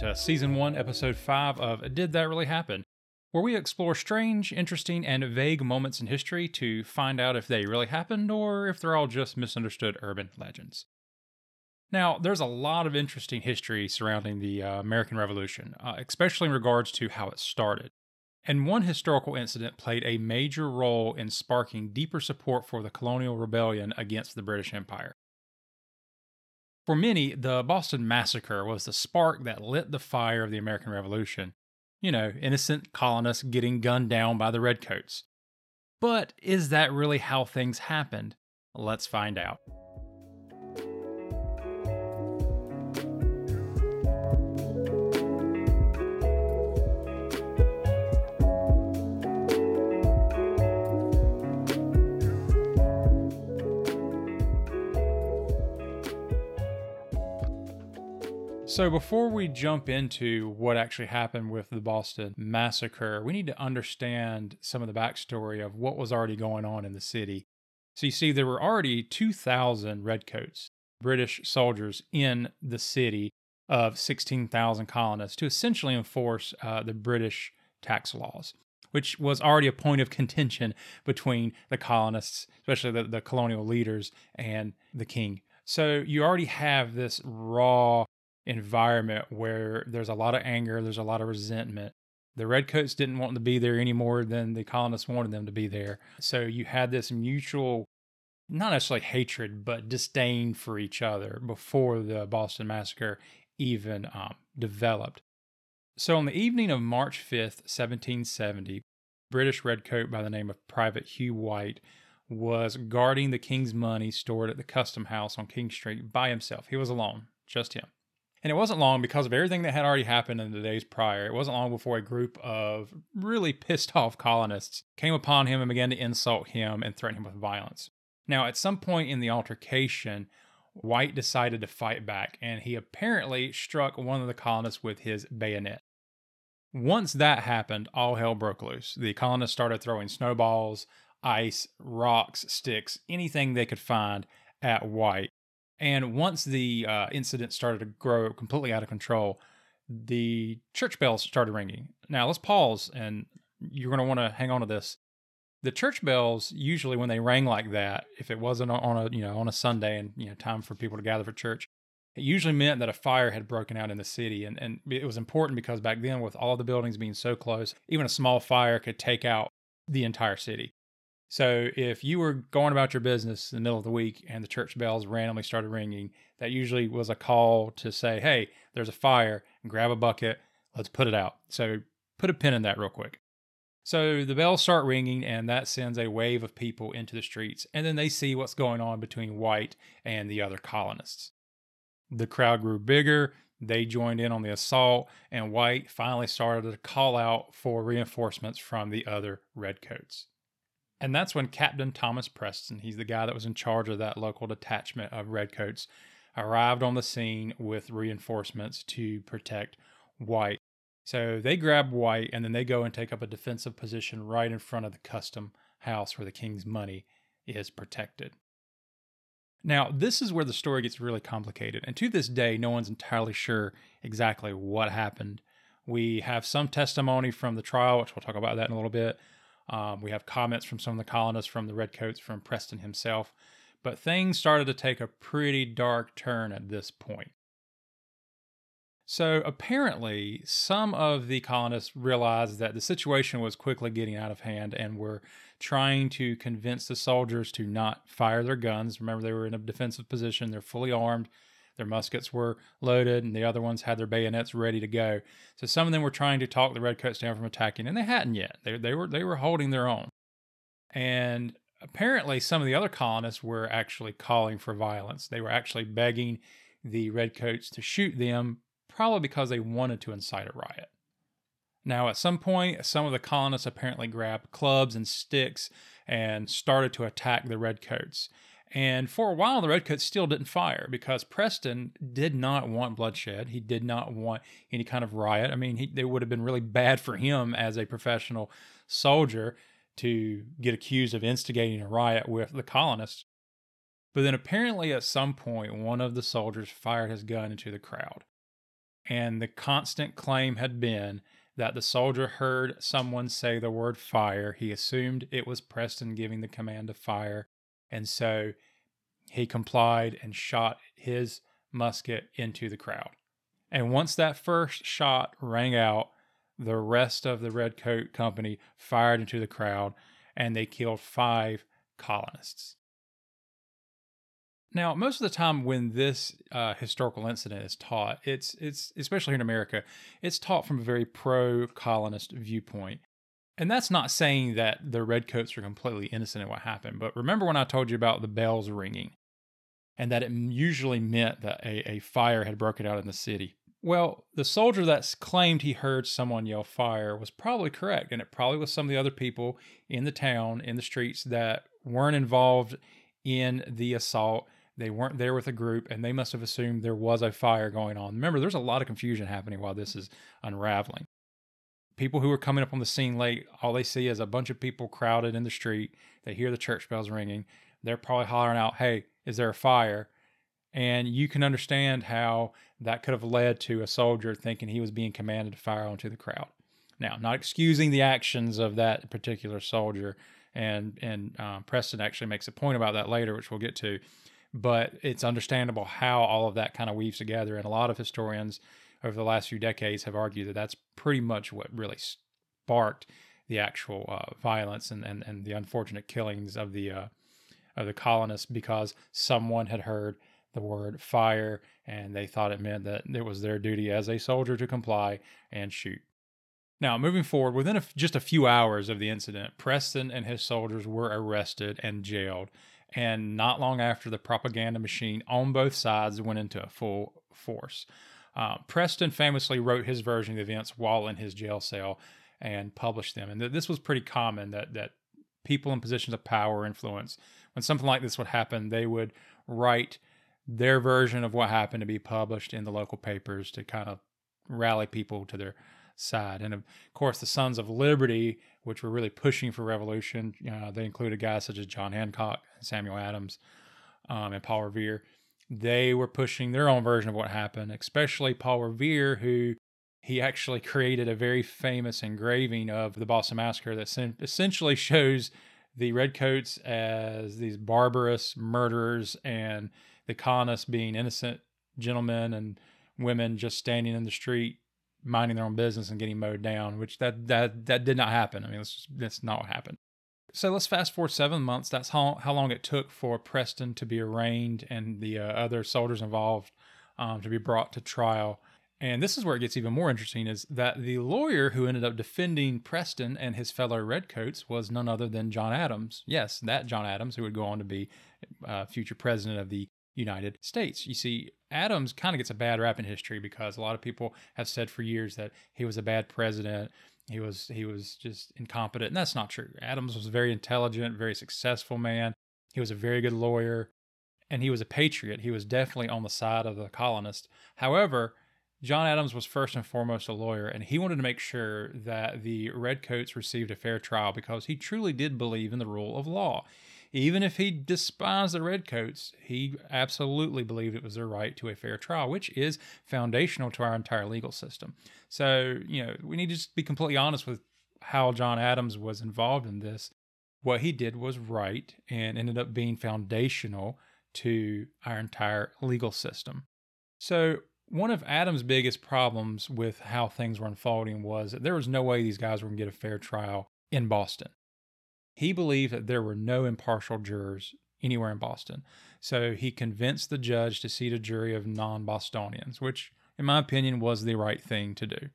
to Season 1, Episode 5 of Did That Really Happen? where we explore strange, interesting, and vague moments in history to find out if they really happened or if they're all just misunderstood urban legends. Now, there's a lot of interesting history surrounding the uh, American Revolution, uh, especially in regards to how it started. And one historical incident played a major role in sparking deeper support for the colonial rebellion against the British Empire. For many, the Boston Massacre was the spark that lit the fire of the American Revolution. You know, innocent colonists getting gunned down by the Redcoats. But is that really how things happened? Let's find out. So, before we jump into what actually happened with the Boston Massacre, we need to understand some of the backstory of what was already going on in the city. So, you see, there were already 2,000 Redcoats, British soldiers, in the city of 16,000 colonists to essentially enforce uh, the British tax laws, which was already a point of contention between the colonists, especially the, the colonial leaders, and the king. So, you already have this raw environment where there's a lot of anger, there's a lot of resentment. The redcoats didn't want to be there any more than the colonists wanted them to be there. So you had this mutual, not necessarily hatred, but disdain for each other before the Boston Massacre even um, developed. So on the evening of March 5th, 1770, British redcoat by the name of Private Hugh White was guarding the king's money stored at the custom house on King Street by himself. He was alone, just him. And it wasn't long because of everything that had already happened in the days prior. It wasn't long before a group of really pissed off colonists came upon him and began to insult him and threaten him with violence. Now, at some point in the altercation, White decided to fight back and he apparently struck one of the colonists with his bayonet. Once that happened, all hell broke loose. The colonists started throwing snowballs, ice, rocks, sticks, anything they could find at White and once the uh, incident started to grow completely out of control, the church bells started ringing. Now let's pause, and you're going to want to hang on to this. The church bells usually, when they rang like that, if it wasn't on a you know on a Sunday and you know time for people to gather for church, it usually meant that a fire had broken out in the city, and and it was important because back then, with all the buildings being so close, even a small fire could take out the entire city. So if you were going about your business in the middle of the week and the church bells randomly started ringing, that usually was a call to say, "Hey, there's a fire, grab a bucket, let's put it out." So put a pin in that real quick. So the bells start ringing, and that sends a wave of people into the streets, and then they see what's going on between White and the other colonists. The crowd grew bigger, they joined in on the assault, and White finally started to call out for reinforcements from the other redcoats. And that's when Captain Thomas Preston, he's the guy that was in charge of that local detachment of Redcoats, arrived on the scene with reinforcements to protect White. So they grab White and then they go and take up a defensive position right in front of the custom house where the king's money is protected. Now, this is where the story gets really complicated, and to this day, no one's entirely sure exactly what happened. We have some testimony from the trial, which we'll talk about that in a little bit, um, we have comments from some of the colonists from the Redcoats, from Preston himself. But things started to take a pretty dark turn at this point. So apparently, some of the colonists realized that the situation was quickly getting out of hand and were trying to convince the soldiers to not fire their guns. Remember, they were in a defensive position, they're fully armed, their muskets were loaded, and the other ones had their bayonets ready to go. So some of them were trying to talk the redcoats down from attacking, and they hadn't yet. They, they were they were holding their own. And apparently, some of the other colonists were actually calling for violence. They were actually begging the redcoats to shoot them, probably because they wanted to incite a riot. Now, at some point, some of the colonists apparently grabbed clubs and sticks and started to attack the redcoats. And for a while, the Redcoats still didn't fire because Preston did not want bloodshed. He did not want any kind of riot. I mean, he, it would have been really bad for him as a professional soldier to get accused of instigating a riot with the colonists. But then apparently, at some point, one of the soldiers fired his gun into the crowd. And the constant claim had been that the soldier heard someone say the word fire. He assumed it was Preston giving the command to fire. And so he complied and shot his musket into the crowd. And once that first shot rang out, the rest of the Redcoat Company fired into the crowd and they killed five colonists. Now, most of the time when this uh, historical incident is taught, it's it's especially here in America, it's taught from a very pro-colonist viewpoint. And that's not saying that the redcoats are completely innocent in what happened, but remember when I told you about the bells ringing and that it usually meant that a, a fire had broken out in the city. Well, the soldier that claimed he heard someone yell fire was probably correct, and it probably was some of the other people in the town, in the streets that weren't involved in the assault. They weren't there with a group, and they must have assumed there was a fire going on. Remember, there's a lot of confusion happening while this is unraveling. People who are coming up on the scene late, all they see is a bunch of people crowded in the street. They hear the church bells ringing. They're probably hollering out, Hey, is there a fire? And you can understand how that could have led to a soldier thinking he was being commanded to fire onto the crowd. Now, not excusing the actions of that particular soldier, and and um, Preston actually makes a point about that later, which we'll get to. But it's understandable how all of that kind of weaves together, and a lot of historians over the last few decades have argued that that's pretty much what really sparked the actual uh, violence and, and and the unfortunate killings of the uh, of the colonists because someone had heard the word fire, and they thought it meant that it was their duty as a soldier to comply and shoot. Now, moving forward, within just a few hours of the incident, Preston and his soldiers were arrested and jailed. And not long after, the propaganda machine on both sides went into full force. Uh, Preston famously wrote his version of the events while in his jail cell and published them. And th- this was pretty common that that people in positions of power influence, when something like this would happen, they would write their version of what happened to be published in the local papers to kind of rally people to their side. And of course, the Sons of Liberty, which were really pushing for revolution, uh, they included guys such as John Hancock, Samuel Adams, um, and Paul Revere. They were pushing their own version of what happened, especially Paul Revere, who he actually created a very famous engraving of the Boston Massacre that essentially shows the Redcoats as these barbarous murderers and the colonists being innocent gentlemen and women just standing in the street minding their own business and getting mowed down which that that that did not happen. I mean that's, that's not what happened so let's fast forward seven months that's how, how long it took for preston to be arraigned and the uh, other soldiers involved um, to be brought to trial and this is where it gets even more interesting is that the lawyer who ended up defending Preston and his fellow Redcoats was none other than John Adams. Yes, that John Adams, who would go on to be uh, future president of the United States. You see, Adams kind of gets a bad rap in history because a lot of people have said for years that he was a bad president. He was he was just incompetent, and that's not true. Adams was a very intelligent, very successful man. He was a very good lawyer, and he was a patriot. He was definitely on the side of the colonists. However, John Adams was first and foremost a lawyer, and he wanted to make sure that the Redcoats received a fair trial because he truly did believe in the rule of law. Even if he despised the Redcoats, he absolutely believed it was their right to a fair trial, which is foundational to our entire legal system. So, you know, we need to just be completely honest with how John Adams was involved in this. What he did was right and ended up being foundational to our entire legal system. So, one of Adams' biggest problems with how things were unfolding was that there was no way these guys were going to get a fair trial in Boston. He believed that there were no impartial jurors anywhere in Boston. So he convinced the judge to seat a jury of non Bostonians, which, in my opinion, was the right thing to do.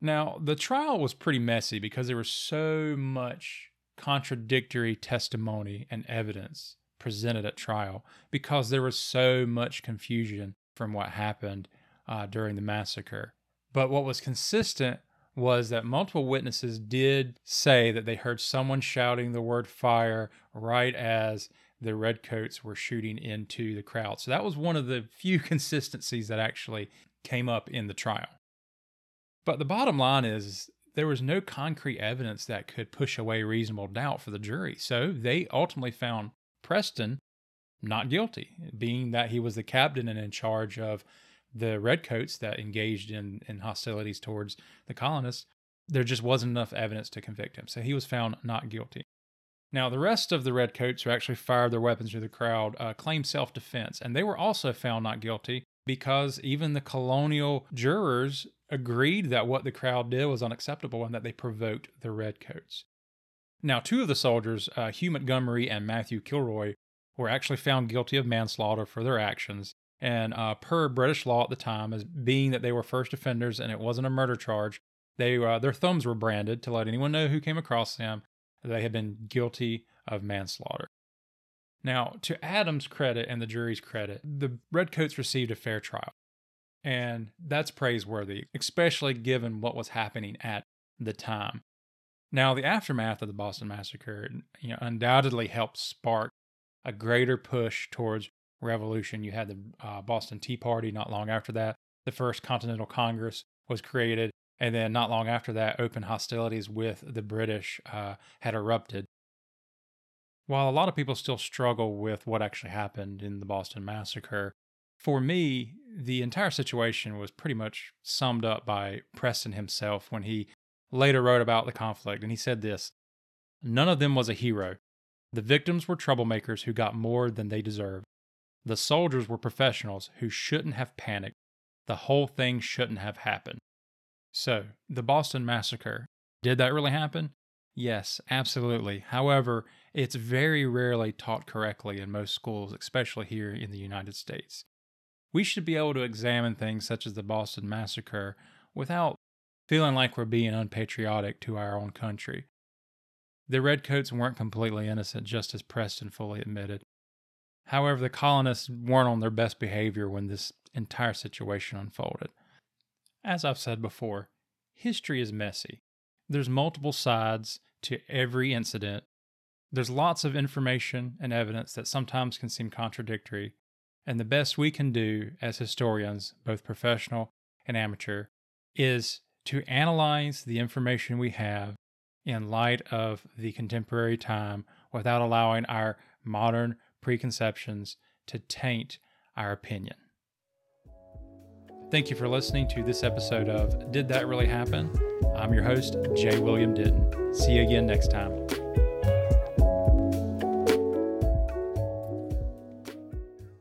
Now, the trial was pretty messy because there was so much contradictory testimony and evidence presented at trial because there was so much confusion from what happened uh, during the massacre. But what was consistent was that multiple witnesses did say that they heard someone shouting the word fire right as the redcoats were shooting into the crowd. So that was one of the few consistencies that actually came up in the trial. But the bottom line is there was no concrete evidence that could push away reasonable doubt for the jury. So they ultimately found Preston not guilty, being that he was the captain and in charge of the redcoats that engaged in, in hostilities towards the colonists, there just wasn't enough evidence to convict him. So he was found not guilty. Now, the rest of the redcoats who actually fired their weapons through the crowd uh, claimed self defense, and they were also found not guilty because even the colonial jurors agreed that what the crowd did was unacceptable and that they provoked the redcoats. Now, two of the soldiers, uh, Hugh Montgomery and Matthew Kilroy, were actually found guilty of manslaughter for their actions. And uh, per British law at the time, as being that they were first offenders and it wasn't a murder charge, they uh, their thumbs were branded to let anyone know who came across them that they had been guilty of manslaughter. Now, to Adams' credit and the jury's credit, the Redcoats received a fair trial. And that's praiseworthy, especially given what was happening at the time. Now, the aftermath of the Boston Massacre you know, undoubtedly helped spark a greater push towards revolution. You had the uh, Boston Tea Party not long after that. The First Continental Congress was created, and then not long after that, open hostilities with the British uh, had erupted. While a lot of people still struggle with what actually happened in the Boston Massacre, for me, the entire situation was pretty much summed up by Preston himself when he later wrote about the conflict. And he said this None of them was a hero. The victims were troublemakers who got more than they deserved. The soldiers were professionals who shouldn't have panicked. The whole thing shouldn't have happened. So, the Boston Massacre, did that really happen? Yes, absolutely. However, it's very rarely taught correctly in most schools, especially here in the United States. We should be able to examine things such as the Boston Massacre without feeling like we're being unpatriotic to our own country. The Redcoats weren't completely innocent, just as Preston fully admitted. However, the colonists weren't on their best behavior when this entire situation unfolded. As I've said before, history is messy. There's multiple sides to every incident. There's lots of information and evidence that sometimes can seem contradictory. And the best we can do as historians, both professional and amateur, is to analyze the information we have in light of the contemporary time without allowing our modern preconceptions to taint our opinion. Thank you for listening to this episode of Did That Really Happen? I'm your host, J. William Denton. See you again next time.